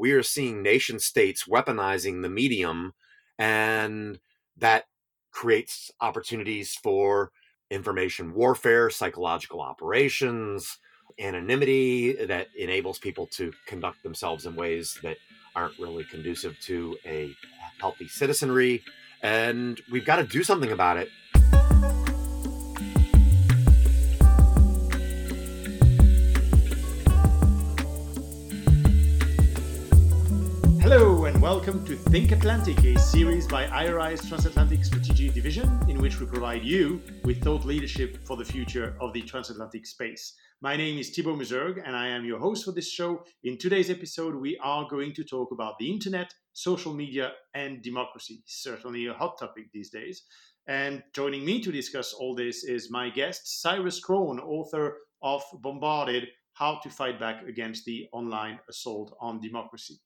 we are seeing nation states weaponizing the medium, and that creates opportunities for information warfare, psychological operations, anonymity that enables people to conduct themselves in ways that aren't really conducive to a healthy citizenry. And we've got to do something about it. Welcome to Think Atlantic, a series by IRI's Transatlantic Strategy Division, in which we provide you with thought leadership for the future of the transatlantic space. My name is Thibault Muzergues, and I am your host for this show. In today's episode, we are going to talk about the internet, social media, and democracy. Certainly a hot topic these days. And joining me to discuss all this is my guest, Cyrus Krohn, author of Bombarded How to Fight Back Against the Online Assault on Democracy.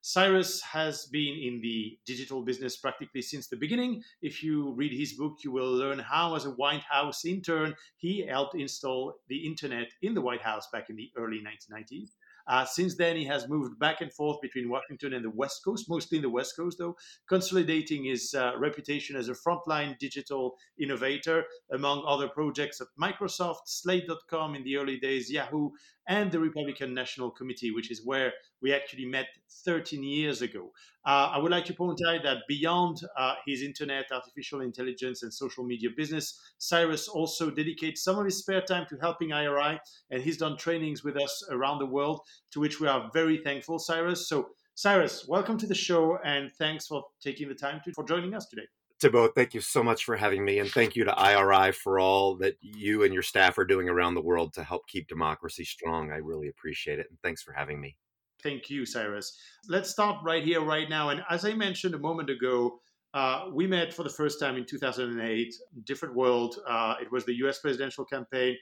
Cyrus has been in the digital business practically since the beginning. If you read his book, you will learn how, as a White House intern, he helped install the internet in the White House back in the early 1990s. Uh, since then, he has moved back and forth between Washington and the West Coast, mostly in the West Coast, though, consolidating his uh, reputation as a frontline digital innovator among other projects at Microsoft, Slate.com in the early days, Yahoo, and the Republican National Committee, which is where we actually met 13 years ago. Uh, I would like to point out that beyond uh, his internet, artificial intelligence, and social media business, Cyrus also dedicates some of his spare time to helping IRI, and he's done trainings with us around the world, to which we are very thankful, Cyrus. So, Cyrus, welcome to the show, and thanks for taking the time to, for joining us today. Thibault, thank you so much for having me, and thank you to IRI for all that you and your staff are doing around the world to help keep democracy strong. I really appreciate it, and thanks for having me. Thank you, Cyrus. Let's start right here, right now. And as I mentioned a moment ago, uh, we met for the first time in 2008, different world. Uh, it was the US presidential campaign.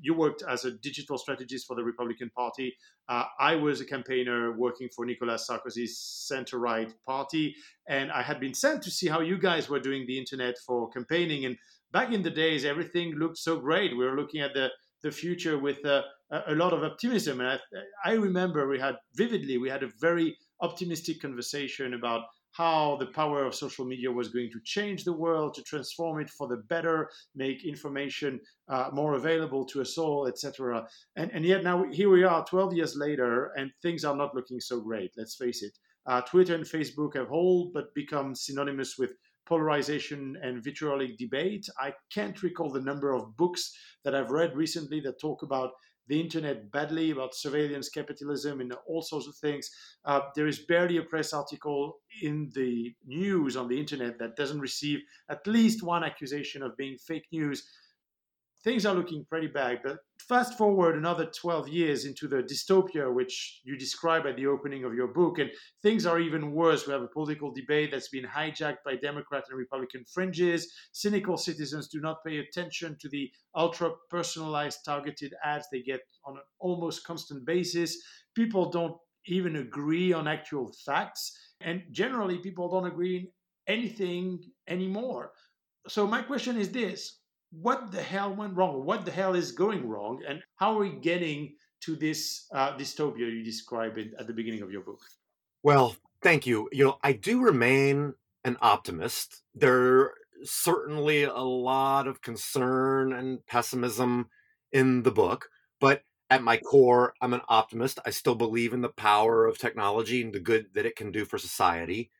You worked as a digital strategist for the Republican Party. Uh, I was a campaigner working for Nicolas Sarkozy's center right party. And I had been sent to see how you guys were doing the internet for campaigning. And back in the days, everything looked so great. We were looking at the, the future with uh, a, lot of optimism. And I, I remember we had vividly, we had a very optimistic conversation about how the power of social media was going to change the world, to transform it for the better, make information uh, more available to us all, etc. And, and yet now here we are, 12 years later, and things are not looking so great. Let's face it. Uh, Twitter and Facebook have all but become synonymous with polarization and vitriolic debate. I can't recall the number of books that I've read recently that talk about the internet badly about surveillance capitalism and all sorts of things. Uh, there is barely a press article in the news on the internet that doesn't receive at least one accusation of being fake news things are looking pretty bad. But fast forward another 12 years into the dystopia, which you describe at the opening of your book, and things are even worse. We have a political debate that's been hijacked by Democrat and Republican fringes. Cynical citizens do not pay attention to the ultra personalized targeted ads they get on an almost constant basis. People don't even agree on actual facts. And generally, people don't agree in anything anymore. So, my question is this what the hell went wrong? What the hell is going wrong? And how are we getting to this uh, dystopia you describe it at the beginning of your book? Well, thank you. You know, I do remain an optimist. There certainly a lot of concern and pessimism in the book, but at my core, I'm an optimist. I still believe in the power of technology and the good that it can do for society.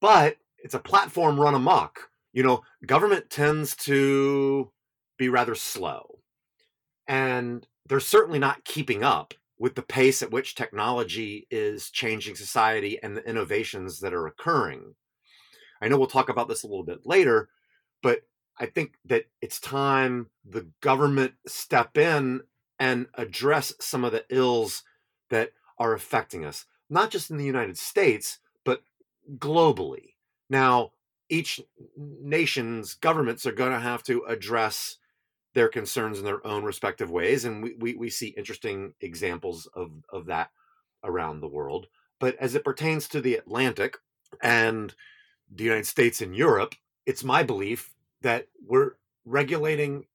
But it's a platform run amok. You know, government tends to be rather slow. And they're certainly not keeping up with the pace at which technology is changing society and the innovations that are occurring. I know we'll talk about this a little bit later, but I think that it's time the government step in and address some of the ills that are affecting us, not just in the United States, but globally. Now, each nation's governments are going to have to address their concerns in their own respective ways. And we, we, we see interesting examples of, of that around the world. But as it pertains to the Atlantic and the United States and Europe, it's my belief that we're regulating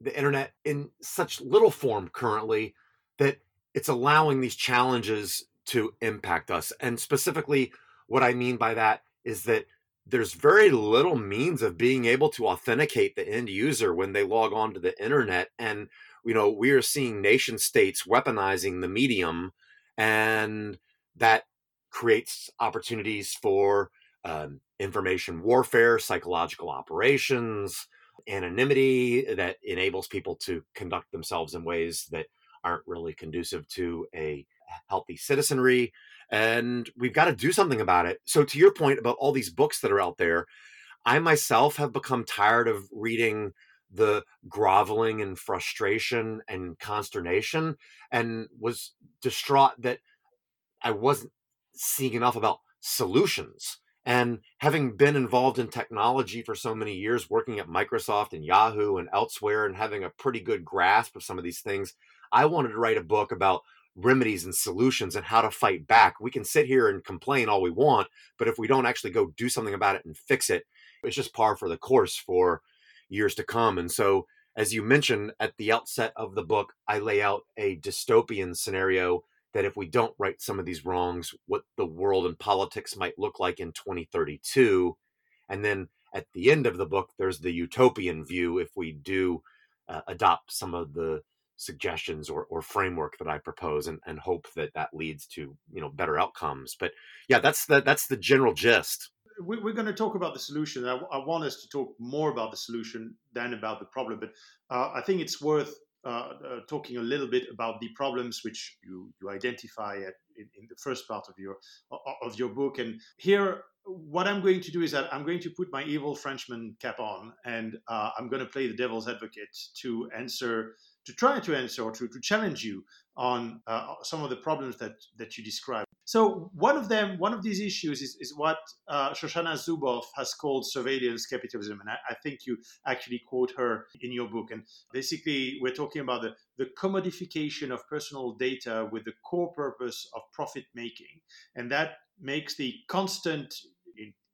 the internet in such little form currently that it's allowing these challenges to impact us. And specifically, what I mean by that is that there's very little means of being able to authenticate the end user when they log on to the internet. And, you know, we are seeing nation states weaponizing the medium, and that creates opportunities for um, information warfare, psychological operations, anonymity that enables people to conduct themselves in ways that aren't really conducive to a healthy citizenry and we've got to do something about it. So, to your point about all these books that are out there, I myself have become tired of reading the groveling and frustration and consternation and was distraught that I wasn't seeing enough about solutions. And having been involved in technology for so many years, working at Microsoft and Yahoo and elsewhere, and having a pretty good grasp of some of these things, I wanted to write a book about remedies and solutions and how to fight back. We can sit here and complain all we want, but if we don't actually go do something about it and fix it, it's just par for the course for years to come. And so, as you mentioned at the outset of the book, I lay out a dystopian scenario that if we don't right some of these wrongs, what the world and politics might look like in 2032. And then at the end of the book, there's the utopian view if we do uh, adopt some of the suggestions or, or framework that I propose and, and hope that that leads to you know better outcomes. But yeah, that's the that's the general gist. We're going to talk about the solution. I, I want us to talk more about the solution than about the problem. But uh, I think it's worth uh, uh, talking a little bit about the problems which you, you identify at, in, in, the first part of your of your book. And here, what I'm going to do is that I'm going to put my evil Frenchman cap on, and uh, I'm going to play the devil's advocate to answer to try to answer or to, to challenge you on uh, some of the problems that, that you described. So one of them, one of these issues is, is what uh, Shoshana Zuboff has called surveillance capitalism. And I, I, think you actually quote her in your book. And basically, we're talking about the, the commodification of personal data with the core purpose of profit making. And that makes the constant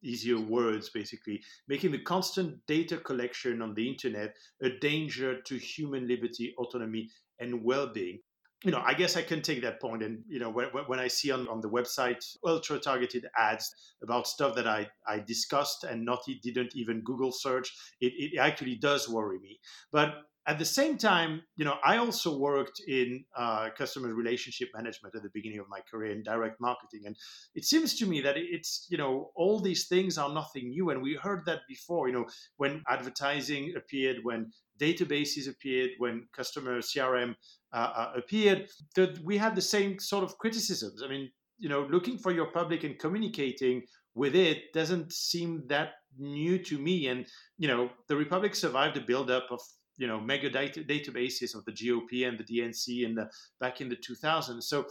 easier words, basically, making the constant data collection on the internet a danger to human liberty, autonomy, and well being. You know, I guess I can take that point, and you know, when, when I see on, on the website ultra targeted ads about stuff that I, I discussed and not didn't even Google search, it, it actually does worry me. But at the same time, you know, I also worked in uh, customer relationship management at the beginning of my career in direct marketing, and it seems to me that it's you know all these things are nothing new, and we heard that before. You know, when advertising appeared, when databases appeared, when customer CRM uh, uh, appeared, that we had the same sort of criticisms. I mean, you know, looking for your public and communicating with it doesn't seem that new to me. And you know, the Republic survived the buildup of you know mega data, databases of the GOP and the DNC in the back in the 2000s. So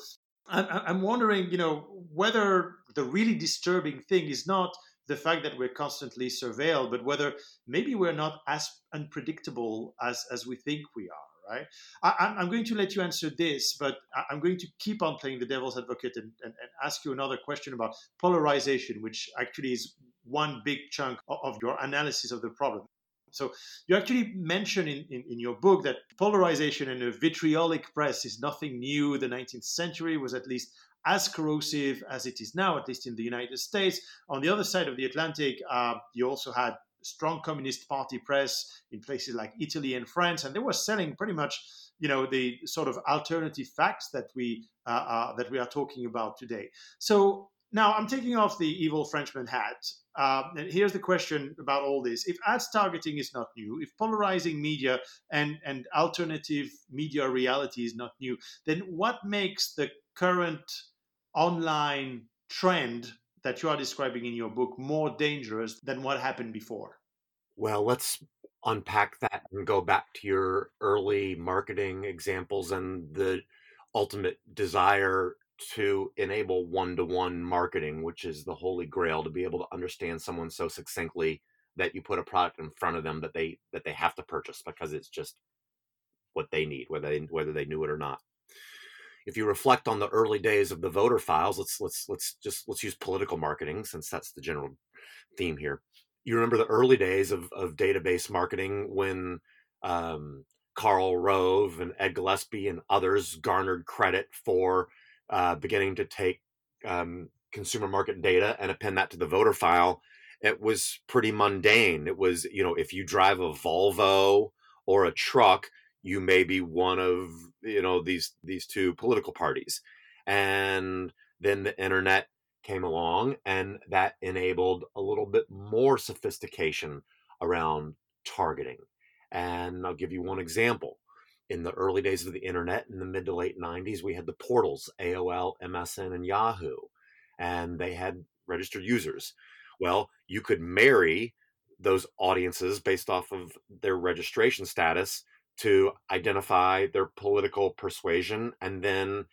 I'm, wondering, you know, whether the really disturbing thing is not the fact that we're constantly surveilled, but whether maybe we're not as unpredictable as as we think we are. Right? I, am going to let you answer this, but I'm going to keep on playing the devil's advocate and, and, and ask you another question about polarization, which actually is one big chunk of your analysis of the problem. So you actually mention in, in, in, your book that polarization and a vitriolic press is nothing new. The 19th century was at least as corrosive as it is now, at least in the United States. On the other side of the Atlantic, uh, you also had strong communist party press in places like Italy and France, and they were selling pretty much, you know, the sort of alternative facts that we uh, uh, that we are talking about today. So now I'm taking off the evil Frenchman hat uh, and here's the question about all this: If ads targeting is not new, if polarizing media and and alternative media reality is not new, then what makes the current online trend that you are describing in your book more dangerous than what happened before? Well, let's unpack that and go back to your early marketing examples and the ultimate desire to enable one-to-one marketing which is the holy grail to be able to understand someone so succinctly that you put a product in front of them that they that they have to purchase because it's just what they need whether they whether they knew it or not. If you reflect on the early days of the voter files let's let's let's just let's use political marketing since that's the general theme here. You remember the early days of, of database marketing when um, Karl Rove and Ed Gillespie and others garnered credit for uh, beginning to take um, consumer market data and append that to the voter file, it was pretty mundane. It was, you know, if you drive a Volvo or a truck, you may be one of, you know, these these two political parties. And then the internet came along and that enabled a little bit more sophistication around targeting. And I'll give you one example. In the early days of the internet, in the mid to late 90s, we had the portals AOL, MSN, and Yahoo, and they had registered users. Well, you could marry those audiences based off of their registration status to identify their political persuasion and then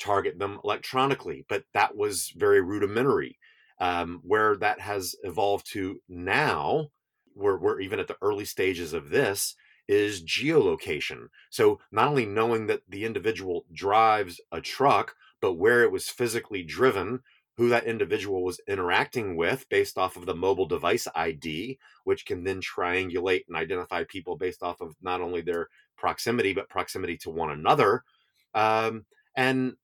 target them electronically. But that was very rudimentary. Um, where that has evolved to now, where we're even at the early stages of this, is geolocation. So not only knowing that the individual drives a truck, but where it was physically driven, who that individual was interacting with based off of the mobile device ID, which can then triangulate and identify people based off of not only their proximity, but proximity to one another. Um, and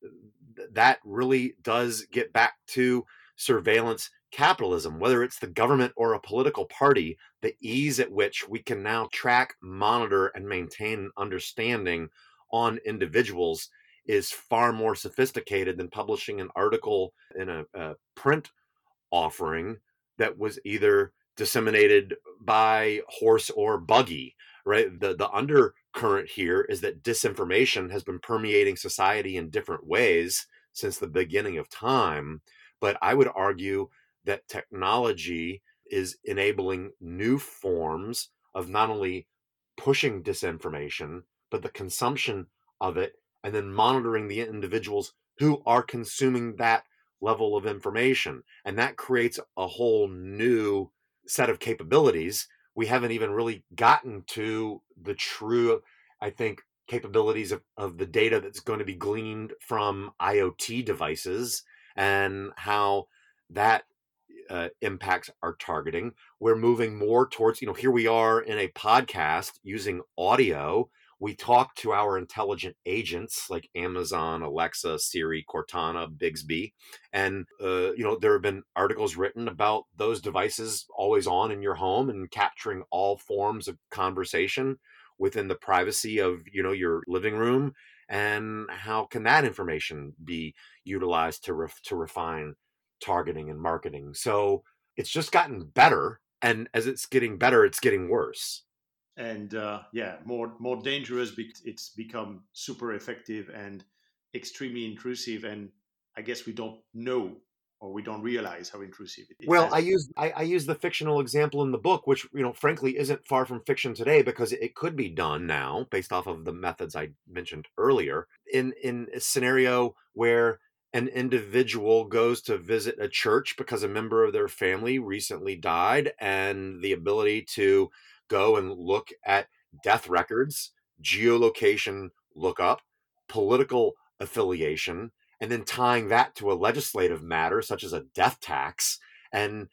that really does get back to surveillance capitalism, whether it's the government or a political party, the ease at which we can now track, monitor, and maintain an understanding on individuals is far more sophisticated than publishing an article in a, a print offering that was either disseminated by horse or buggy right? The the undercurrent here is that disinformation has been permeating society in different ways since the beginning of time. But i would argue that technology is enabling new forms of not only pushing disinformation but the consumption of it and then monitoring the individuals who are consuming that level of information. And that creates a whole new set of capabilities. We haven't even really gotten to the true, I think, capabilities of, of the data that's going to be gleaned from IoT devices and how that uh, impacts our targeting. We're moving more towards, you know, here we are in a podcast using audio we talk to our intelligent agents like Amazon, Alexa, Siri, Cortana, Bixby, and uh, you know there have been articles written about those devices always on in your home and capturing all forms of conversation within the privacy of you know your living room. And how can that information be utilized to ref- to refine targeting and marketing? So it's just gotten better, and as it's getting better, it's getting worse and uh, yeah, more more dangerous because it's become super effective and extremely intrusive. And I guess we don't know or we don't realize how intrusive it is. Well, I use I, I, use the fictional example in the book, which you know, frankly, isn't far from fiction today because it could be done now based off of the methods I mentioned earlier. In in a scenario where an individual goes to visit a church because a member of their family recently died, and the ability to go and look at death records, geolocation lookup, political affiliation, and then tying that to a legislative matter such as a death tax. And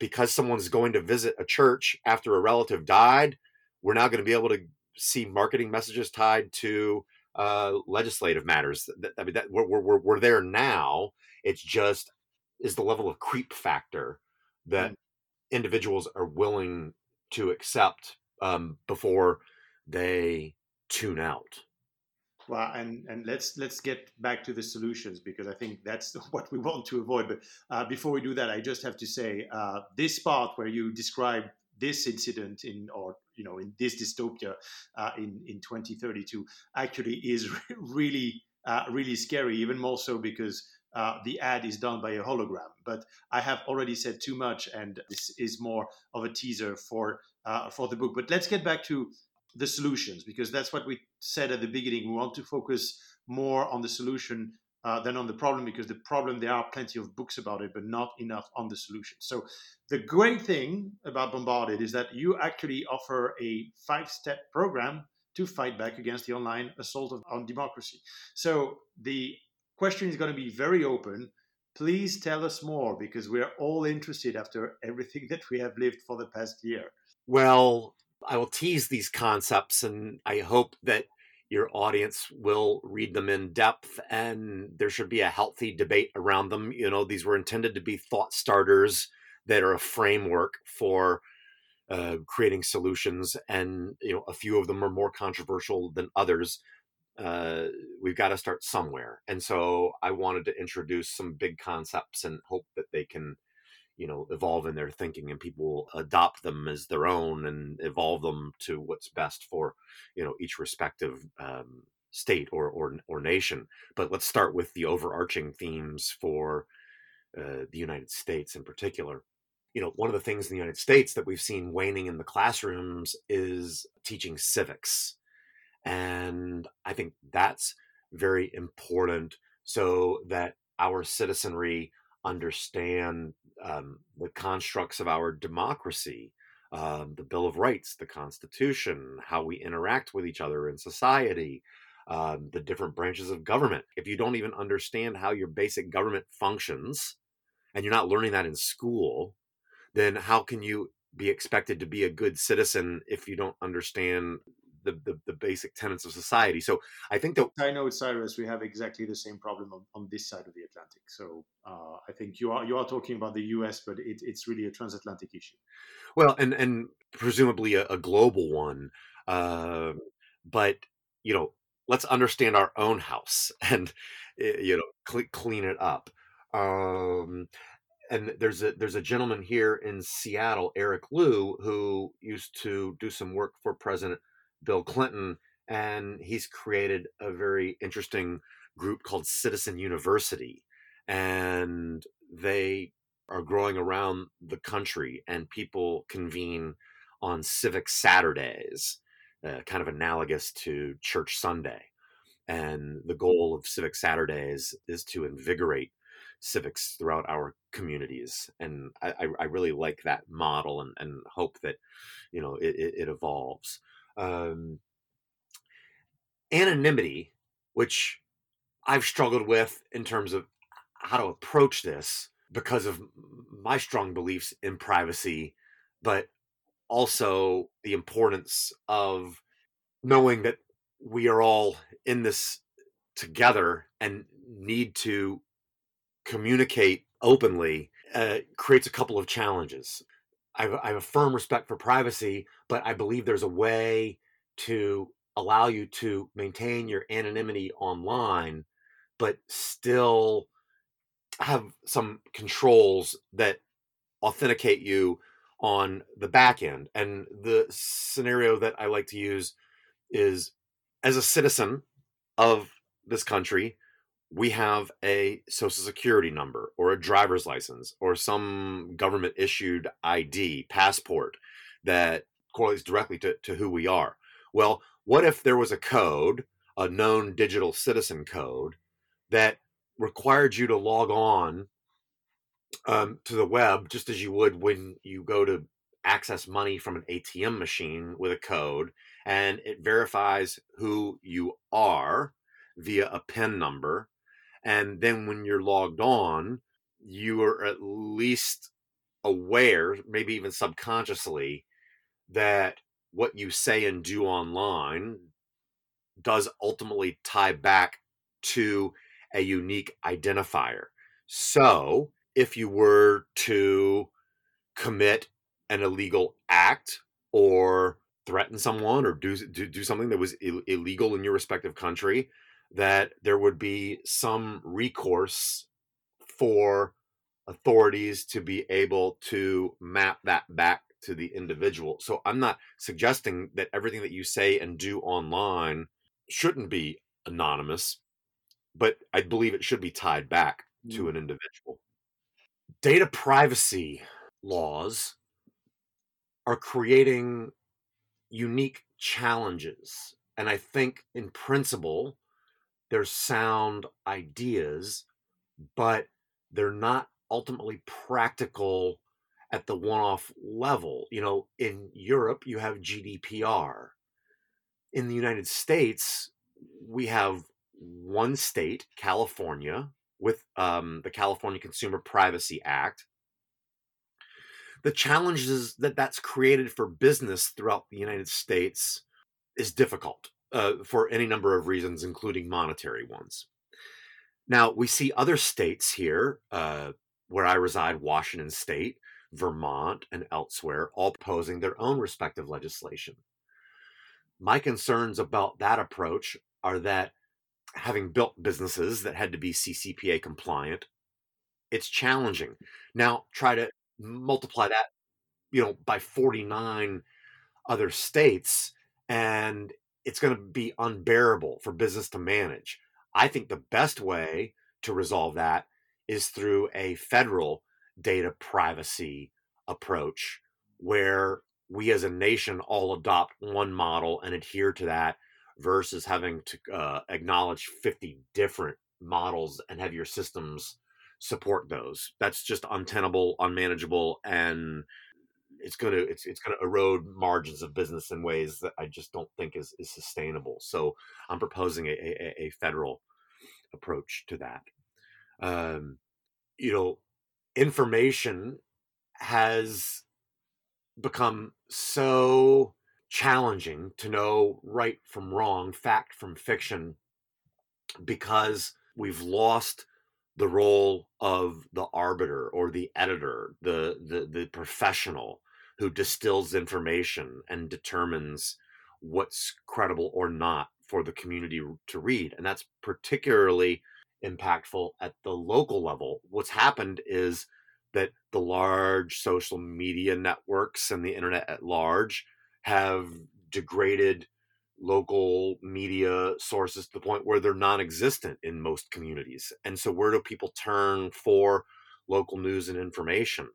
because someone's going to visit a church after a relative died, we're now going to be able to see marketing messages tied to uh, legislative matters. I mean, that we're, we're, we're there now. It's just is the level of creep factor that mm. individuals are willing to accept um, before they tune out. Well, and and let's let's get back to the solutions because I think that's what we want to avoid. But uh, before we do that, I just have to say uh, this part where you describe this incident in or you know in this dystopia uh, in in 2032 actually is really uh, really scary, even more so because uh, the ad is done by a hologram. But I have already said too much, and this is more of a teaser for uh, for the book. But let's get back to the solutions because that's what we said at the beginning. We want to focus more on the solution uh, than on the problem because the problem there are plenty of books about it, but not enough on the solution. So the great thing about Bombarded is that you actually offer a five-step program to fight back against the online assault of, on democracy. So the question is going to be very open. Please tell us more because we're all interested after everything that we have lived for the past year. Well, I will tease these concepts and I hope that your audience will read them in depth and there should be a healthy debate around them. You know these were intended to be thought starters that are a framework for uh, creating solutions and you know a few of them are more controversial than others. Uh, we've got to start somewhere. And so i wanted to introduce some big concepts and hope that they can you know evolve in their thinking and people adopt them as their own and evolve them to what's best for you know each respective um, state or, or or nation. But let's start with the overarching themes for uh, the united states in particular. You know one of the things in the united states that we've seen waning in the classrooms is teaching civics and i think that's very important so that our citizenry understand um, the constructs of our democracy, um, the Bill of Rights, the Constitution, how we interact with each other in society, um, the different branches of government. If you don't even understand how your basic government functions, and you're not learning that in school, then how can you be expected to be a good citizen if you don't understand the, the, the, basic tenets of society. So I think that I know, Cyrus, we have exactly the same problem on, on this side of the Atlantic. So uh, I think you are you are talking about the U.S., but it, it's really a transatlantic issue. Well, and and presumably a, a global one, uh, but you know, let's understand our own house and eh, you know cl- clean it up. Um, and there's a there's a gentleman here in Seattle, Eric Liu, who used to do some work for President Bill Clinton, and he's created a very interesting group called Citizen University, and they are growing around the country, and people convene on Civic Saturdays, uh, kind of analogous to Church Sunday. And the goal of Civic Saturdays is to invigorate civics throughout our communities and i, I really like that model and, and hope that you know it, it evolves um, anonymity, which I've struggled with in terms of how to approach this because of my strong beliefs in privacy, but also the importance of knowing that we are all in this together and need to communicate openly uh, creates a couple of challenges. I have, I have a firm respect for privacy, but I believe there's a way to allow you to maintain your anonymity online, but still have some controls that authenticate you on the back end. And the scenario that I like to use is as a citizen of this country, we have a social security number or a driver's license or some government issued ID, passport that correlates directly to, to who we are. Well, what if there was a code, a known digital citizen code, that required you to log on um, to the web just as you would when you go to access money from an ATM machine with a code, and it verifies who you are via a PIN number and then when you're logged on, you are at least aware, maybe even subconsciously, that what you say and do online does ultimately tie back to a unique identifier. So, if you were to commit an illegal act or threaten someone or do do, do something that was Ill- illegal in your respective country, that there would be some recourse for authorities to be able to map that back to the individual. So I'm not suggesting that everything that you say and do online shouldn't be anonymous, but I believe it should be tied back to mm. an individual. Data privacy laws are creating unique challenges. And I think, in principle, they're sound ideas, but they're not ultimately practical at the one off level. You know, in Europe, you have GDPR. In the United States, we have one state, California, with um, the California Consumer Privacy Act. The challenges that that's created for business throughout the United States is difficult uh, for any number of reasons, including monetary ones. Now, we see other states here, uh, where I reside, Washington State, Vermont, and elsewhere, all proposing their own respective legislation. My concerns about that approach are that having built businesses that had to be CCPA compliant, it's challenging. Now, try to multiply that, you know, by 49 other states, and it's going to be unbearable for business to manage. I think the best way to resolve that is through a federal data privacy approach where we as a nation all adopt one model and adhere to that versus having to uh, acknowledge 50 different models and have your systems support those that's just untenable unmanageable and it's going to it's, it's going to erode margins of business in ways that i just don't think is, is sustainable so i'm proposing a, a, a federal approach to that. Um, you know information has become so challenging to know right from wrong, fact from fiction, because we've lost the role of the arbiter or the editor, the the, the professional who distills information and determines what's credible or not for the community to read. And that's particularly impactful at the local level. What's happened is that the large social media networks and the internet at large have degraded local media sources to the point where they're non-existent in most communities and so where do people turn for local news and information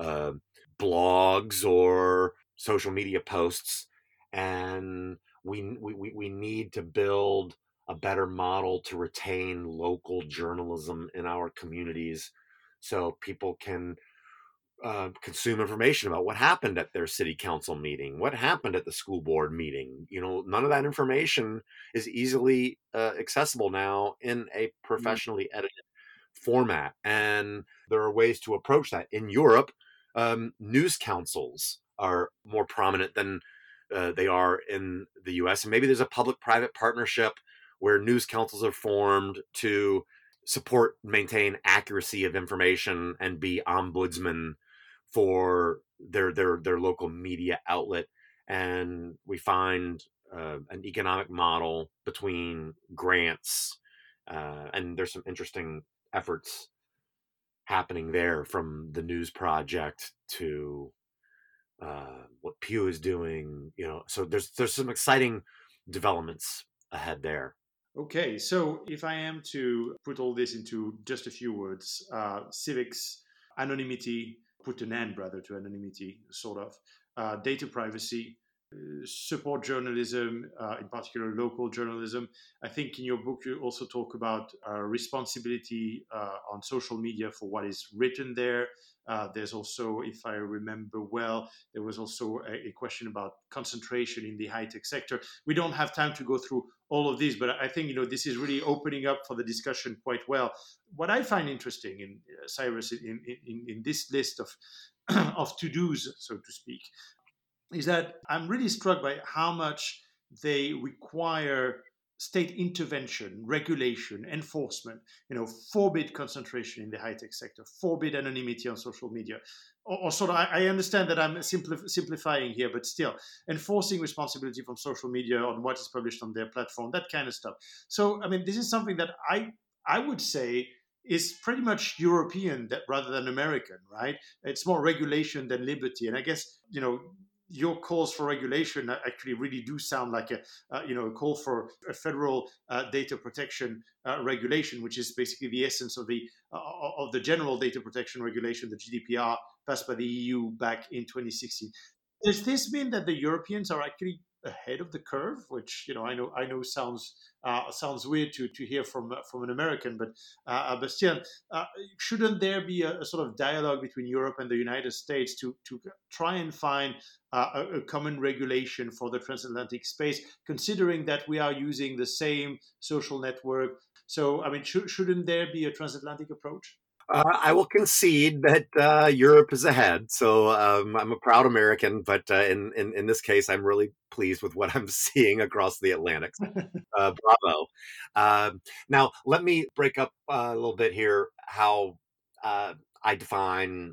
uh, blogs or social media posts and we, we we need to build a better model to retain local journalism in our communities so people can uh, consume information about what happened at their city council meeting, what happened at the school board meeting. You know, none of that information is easily uh, accessible now in a mm-hmm. professionally edited format. And there are ways to approach that. In Europe, um, news councils are more prominent than uh, they are in the US. And maybe there's a public private partnership where news councils are formed to support, maintain accuracy of information, and be ombudsman for their their their local media outlet. And we find uh, an economic model between grants, uh, and there's some interesting efforts happening there from the news project to uh, what Pew is doing. You know, so there's there's some exciting developments ahead there. Okay, so if I am to put all this into just a few words, uh, civics, anonymity, put an end rather to anonymity, sort of, uh, data privacy, support journalism, uh, in particular local journalism. I think in your book you also talk about uh, responsibility uh, on social media for what is written there. Uh, there's also, if I remember well, there was also a, a, question about concentration in the high tech sector. We don't have time to go through all of these, but I think you know this is really opening up for the discussion quite well. What I find interesting in uh, Cyrus in, in, in this list of of to dos, so to speak, is that I'm really struck by how much they require state intervention, regulation, enforcement, you know, forbid concentration in the high-tech sector, forbid anonymity on social media. Or, or sort of, I, I, understand that I'm simplif- simplifying here, but still, enforcing responsibility from social media on what is published on their platform, that kind of stuff. So, I mean, this is something that I I would say is pretty much European that, rather than American, right? It's more regulation than liberty, and I guess you know your calls for regulation actually really do sound like a uh, you know a call for a federal uh, data protection uh, regulation, which is basically the essence of the uh, of the general data protection regulation, the GDPR passed by the EU back in 2016. Does this mean that the Europeans are actually ahead of the curve, which you know I know I know sounds uh, sounds weird to, to hear from from an American, but uh, but still, uh, shouldn't there be a, a, sort of dialogue between Europe and the United States to to try and find uh, a, a, common regulation for the transatlantic space, considering that we are using the same social network? So I mean, sh- shouldn't there be a transatlantic approach? Uh, I will concede that uh, Europe is ahead. So um, I'm a proud American, but uh, in, in, in this case, I'm really pleased with what I'm seeing across the Atlantic. Uh, bravo. Um, now, let me break up uh, a little bit here how uh, I define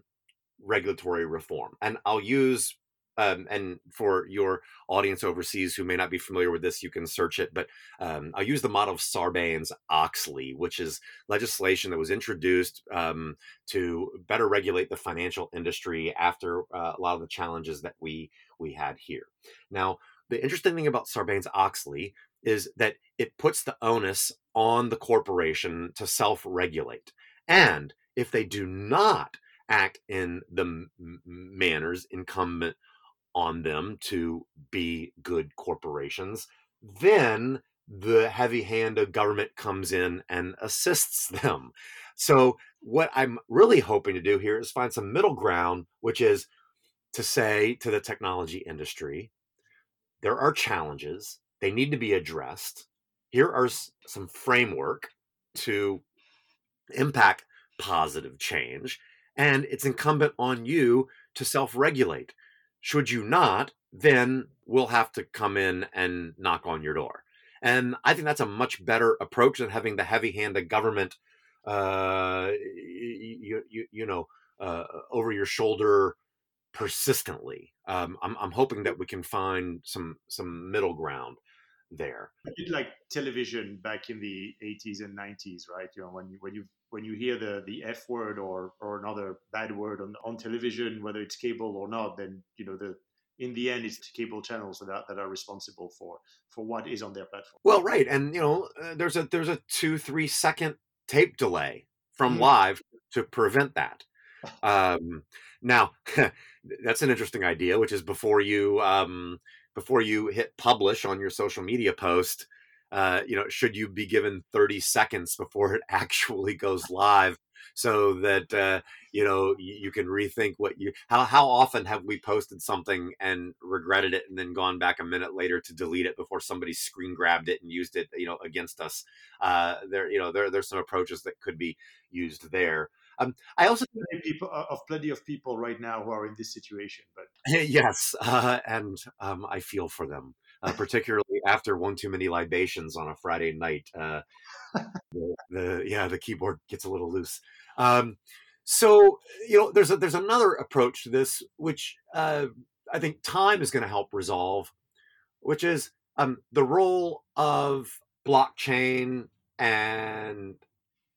regulatory reform, and I'll use um, and for your audience overseas who may not be familiar with this, you can search it. But um, I'll use the model of Sarbanes Oxley, which is legislation that was introduced um, to better regulate the financial industry after uh, a lot of the challenges that we we had here. Now, the interesting thing about Sarbanes Oxley is that it puts the onus on the corporation to self regulate. And if they do not act in the manners incumbent on them to be good corporations, then the heavy hand of government comes in and assists them. So, what I'm really hoping to do here is find some middle ground, which is to say to the technology industry, there are challenges, they need to be addressed. Here are some framework to impact positive change, and it's incumbent on you to self regulate. Should you not, then we'll have to come in and knock on your door. And I think that's a much better approach than having the heavy hand of government, uh, you, you, you know, uh, over your shoulder persistently. Um, I'm, I'm hoping that we can find some some middle ground there. Like television back in the 80s and 90s, right? You know, when you when you when you hear the the F word or or another bad word on on television, whether it's cable or not, then you know the in the end, it's the cable channels that are, that are responsible for for what is on their platform. Well, right, and you know, uh, there's a there's a two three second tape delay from mm. live to prevent that. Um, now, that's an interesting idea, which is before you um, before you hit publish on your social media post, uh, you know, should you be given 30 seconds before it actually goes live so that uh, you know you, can rethink what you how how often have we posted something and regretted it and then gone back a minute later to delete it before somebody screen grabbed it and used it you know against us? Uh, there you know there there's some approaches that could be used there um, I also people uh, of plenty of people right now who are in this situation, but yes, uh, and um, I feel for them, uh, particularly after one too many libations on a Friday night. Uh, the, the, yeah, the keyboard gets a little loose. Um, so you know, there's a, there's another approach to this, which uh, I think time is going to help resolve, which is um, the role of blockchain and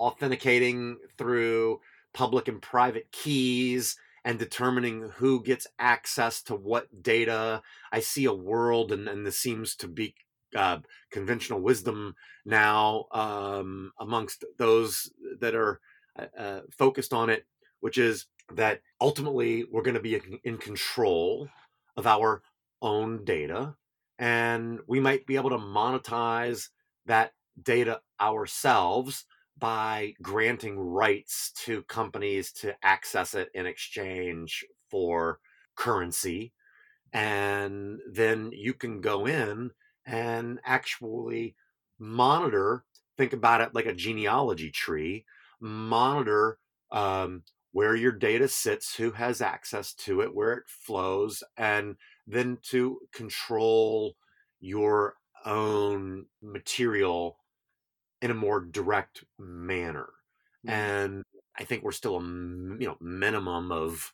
authenticating through public and private keys and determining who gets access to what data. I see a world, and, and this seems to be uh, conventional wisdom now um, amongst those that are uh, uh focused on it, which is that ultimately we're going to be in control of our own data and we might be able to monetize that data ourselves by granting rights to companies to access it in exchange for currency. And then you can go in and actually monitor, think about it like a genealogy tree, monitor um, where your data sits, who has access to it, where it flows, and then to control your own material in a more direct manner. Mm-hmm. And I think we're still a you know minimum of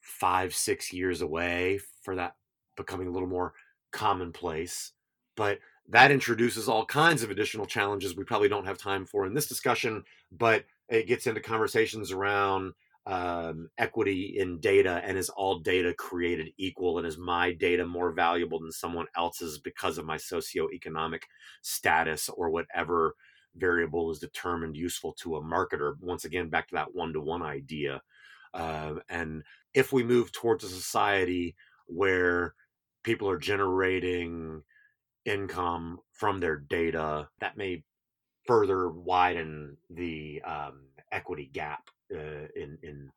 five six years away for that becoming a little more commonplace. But that introduces all kinds of additional challenges we probably don't have time for in this discussion. But it gets into conversations around um, equity in data and is all data created equal and is my data more valuable than someone else's because of my socioeconomic status or whatever variable is determined useful to a marketer. Once again, back to that one to one idea. Uh, and if we move towards a society where people are generating income from their data, that may further widen the um, equity gap uh, in in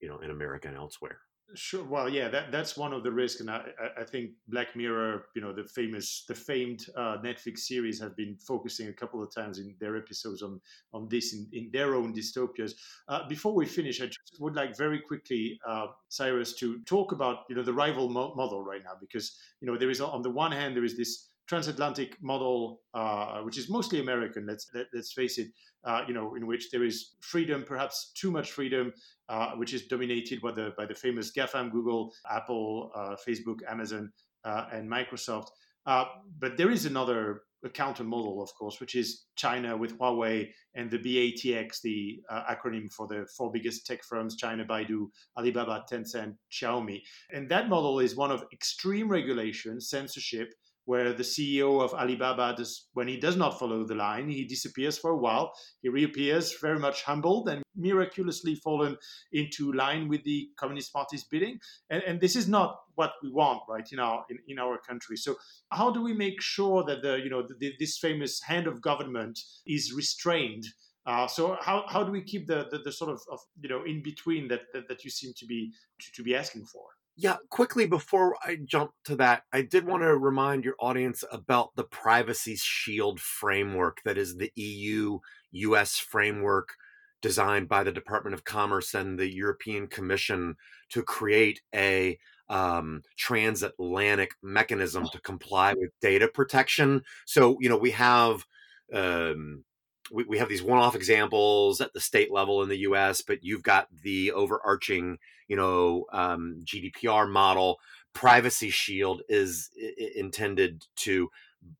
you know in America and elsewhere. Sure. Well, yeah, that, that's one of the risks, and I, I think Black Mirror, you know, the famous, the famed uh, Netflix series, have been focusing a couple of times in their episodes on on this in, in their own dystopias. Uh, before we finish, I just would like very quickly, uh, Cyrus, to talk about you know the rival mo- model right now, because you know there is on the one hand there is this transatlantic model, uh, which is mostly American. Let's let, us let us face it. Uh, you know, in which there is freedom, perhaps too much freedom, uh, which is dominated by the by the famous GAFAM: Google, Apple, uh, Facebook, Amazon, uh, and Microsoft. Uh, but there is another counter model, of course, which is China with Huawei and the BATX, the acronym for the four biggest tech firms: China, Baidu, Alibaba, Tencent, Xiaomi. And that model is one of extreme regulation, censorship where the CEO of Alibaba does, when he does not follow the line, he disappears for a while. He reappears very much humbled and miraculously fallen into line with the Communist Party's bidding. And, and this is not what we want, right, in our in, in our country. So how do we make sure that the you know the, this famous hand of government is restrained? Uh, so how, how do we keep the, the, the sort of, of, you know in between that, that, that you seem to be to, to be asking for? Yeah, quickly before I jump to that, I did want to remind your audience about the Privacy Shield framework that is the EU US framework designed by the Department of Commerce and the European Commission to create a um, transatlantic mechanism to comply with data protection. So, you know, we have um, we, we have these one-off examples at the state level in the U.S., but you've got the overarching, you know, um, GDPR model. Privacy Shield is I- intended to,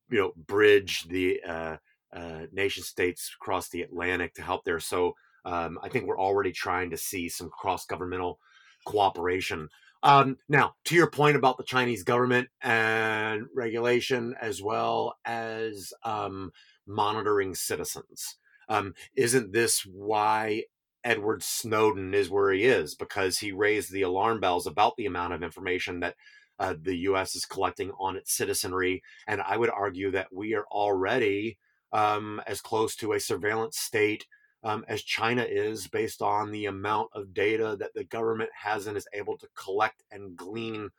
you know, bridge the uh, uh, nation states across the Atlantic to help there. So um, I think we're already trying to see some cross-governmental cooperation. Um, now, to your point about the Chinese government and regulation, as well as um, monitoring citizens. Um, isn't this why Edward Snowden is where he is? Because he raised the alarm bells about the amount of information that uh, the U.S. is collecting on its citizenry. And I would argue that we are already um, as close to a surveillance state um, as China is based on the amount of data that the government has and is able to collect and glean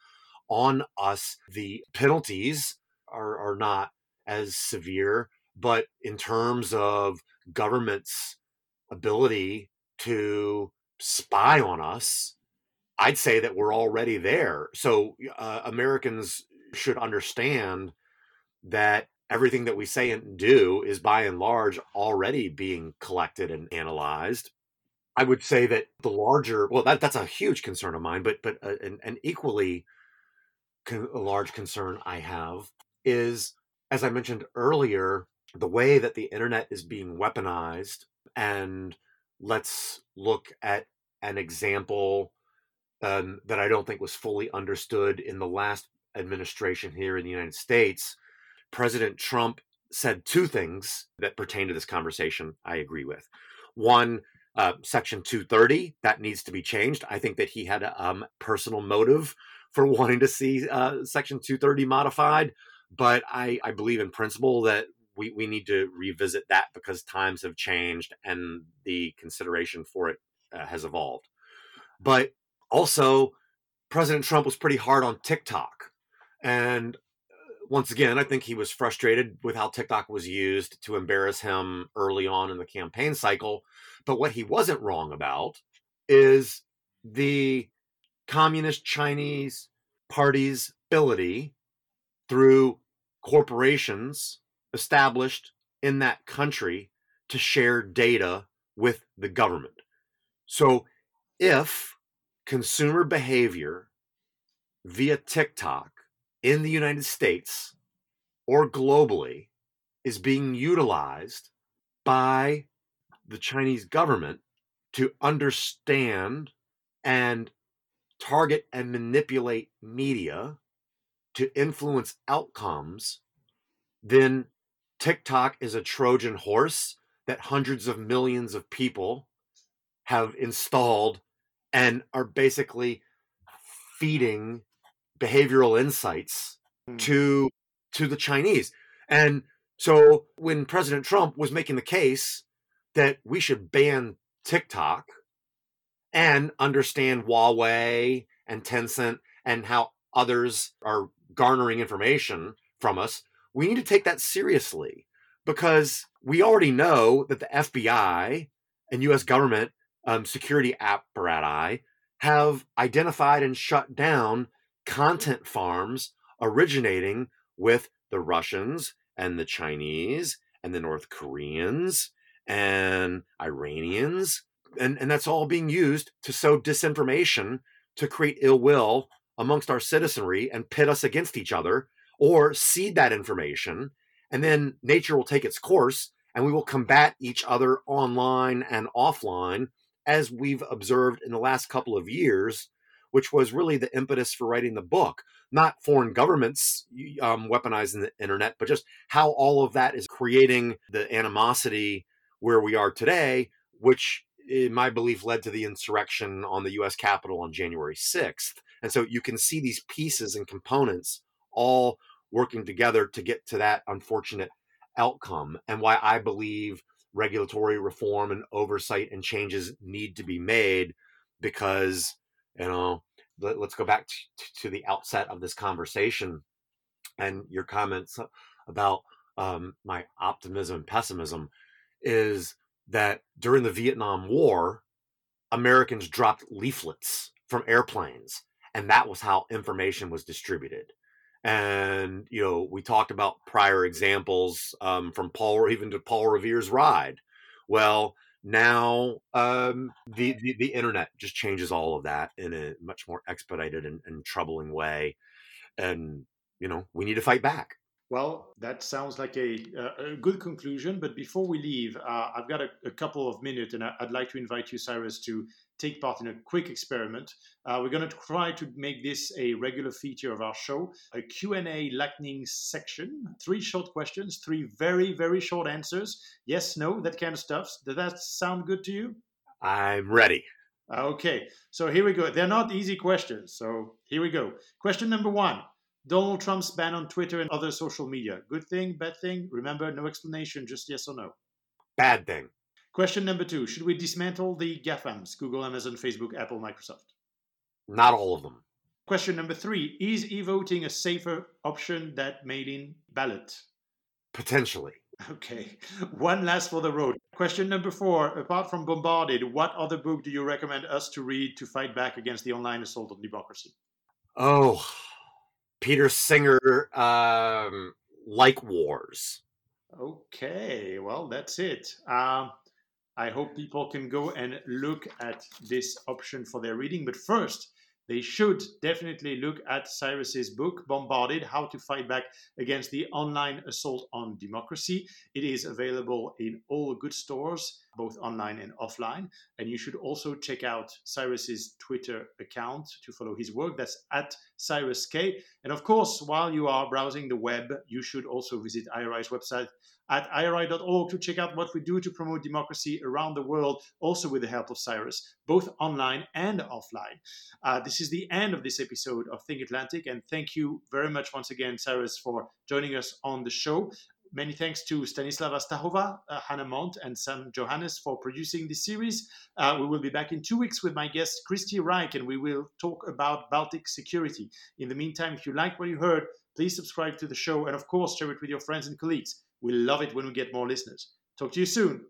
on us. The penalties are, are not as severe but in terms of government's ability to spy on us, I'd say that we're already there. So uh, Americans should understand that everything that we say and do is by and large already being collected and analyzed. I would say that the larger, well, that, that's a huge concern of mine, but but uh, an, an equally con- large concern I have is, as I mentioned earlier, the way that the internet is being weaponized and let's look at an example um, that I don't think was fully understood in the last administration here in the United States. President Trump said two things that pertain to this conversation I agree with. One, uh, Section 230, that needs to be changed. I think that he had a um, personal motive for wanting to see uh, Section 230 modified, but I, I believe in principle that we, we need to revisit that because times have changed and the consideration for it uh, has evolved. But also, President Trump was pretty hard on TikTok. And uh, once again, I think he was frustrated with how TikTok was used to embarrass him early on in the campaign cycle. But what he wasn't wrong about is the communist Chinese party's ability through corporations established in that country to share data with the government. So if consumer behavior via TikTok in the United States or globally is being utilized by the Chinese government to understand and target and manipulate media to influence outcomes, then TikTok is a Trojan horse that hundreds of millions of people have installed and are basically feeding behavioral insights mm. to to the Chinese. And so when President Trump was making the case that we should ban TikTok and understand Huawei and Tencent and how others are garnering information from us, we need to take that seriously because we already know that the FBI and US government um, security apparatus have identified and shut down content farms originating with the Russians and the Chinese and the North Koreans and Iranians. And, and that's all being used to sow disinformation to create ill will amongst our citizenry and pit us against each other or seed that information. And then nature will take its course and we will combat each other online and offline as we've observed in the last couple of years, which was really the impetus for writing the book. Not foreign governments um, weaponizing the internet, but just how all of that is creating the animosity where we are today, which in my belief led to the insurrection on the US Capitol on January 6th. And so you can see these pieces and components all working together to get to that unfortunate outcome and why I believe regulatory reform and oversight and changes need to be made because you know let, us go back to, to, the outset of this conversation and your comments about um, my optimism and pessimism is that during the Vietnam War, Americans dropped leaflets from airplanes, and that was how information was distributed. And you know, we talked about prior examples um, from Paul, even to Paul Revere's ride. Well, now um, the, the, the internet just changes all of that in a much more expedited and, and troubling way, and you know, we need to fight back. Well, that sounds like a, a good conclusion. But before we leave, uh, I've got a, a, couple of minutes, and I'd like to invite you, Cyrus, to take part in a quick experiment. Uh, we're going to try to make this a regular feature of our show, a Q&A lightning section, three short questions, three very, very short answers. Yes, no, that kind of stuff. Does that sound good to you? I'm ready. Okay, so here we go. They're not easy questions, so here we go. Question number one. Donald Trump's ban on Twitter and other social media. Good thing, bad thing? Remember, no explanation, just yes or no. Bad thing. Question number two Should we dismantle the GAFAMs Google, Amazon, Facebook, Apple, Microsoft? Not all of them. Question number three Is e voting a safer option than mail in ballot? Potentially. Okay. One last for the road. Question number four Apart from Bombarded, what other book do you recommend us to read to fight back against the online assault on democracy? Oh, Peter Singer, um, like Wars. Okay, well, that's it. Um, I hope people can go and look at this option for their reading. But first, they should definitely look at Cyrus's book, Bombarded How to Fight Back Against the Online Assault on Democracy. It is available in all good stores, both online and offline. And you should also check out Cyrus's Twitter account to follow his work. That's at Cyrus K. And of course, while you are browsing the web, you should also visit IRI's website at IRI.org to check out what we do to promote democracy around the world, also with the help of Cyrus, both online and offline. Uh, this is the end of this episode of Think Atlantic, and thank you very much once again, Cyrus, for joining us on the show. Many thanks to Stanislava Stahova, uh, Hannah Mont, and Sam Johannes for producing this series. Uh, we will be back in two weeks with my guest, Christy Reich, and we will talk about Baltic security. In the meantime, if you like what you heard, please subscribe to the show and, of course, share it with your friends and colleagues. We love it when we get more listeners. Talk to you soon.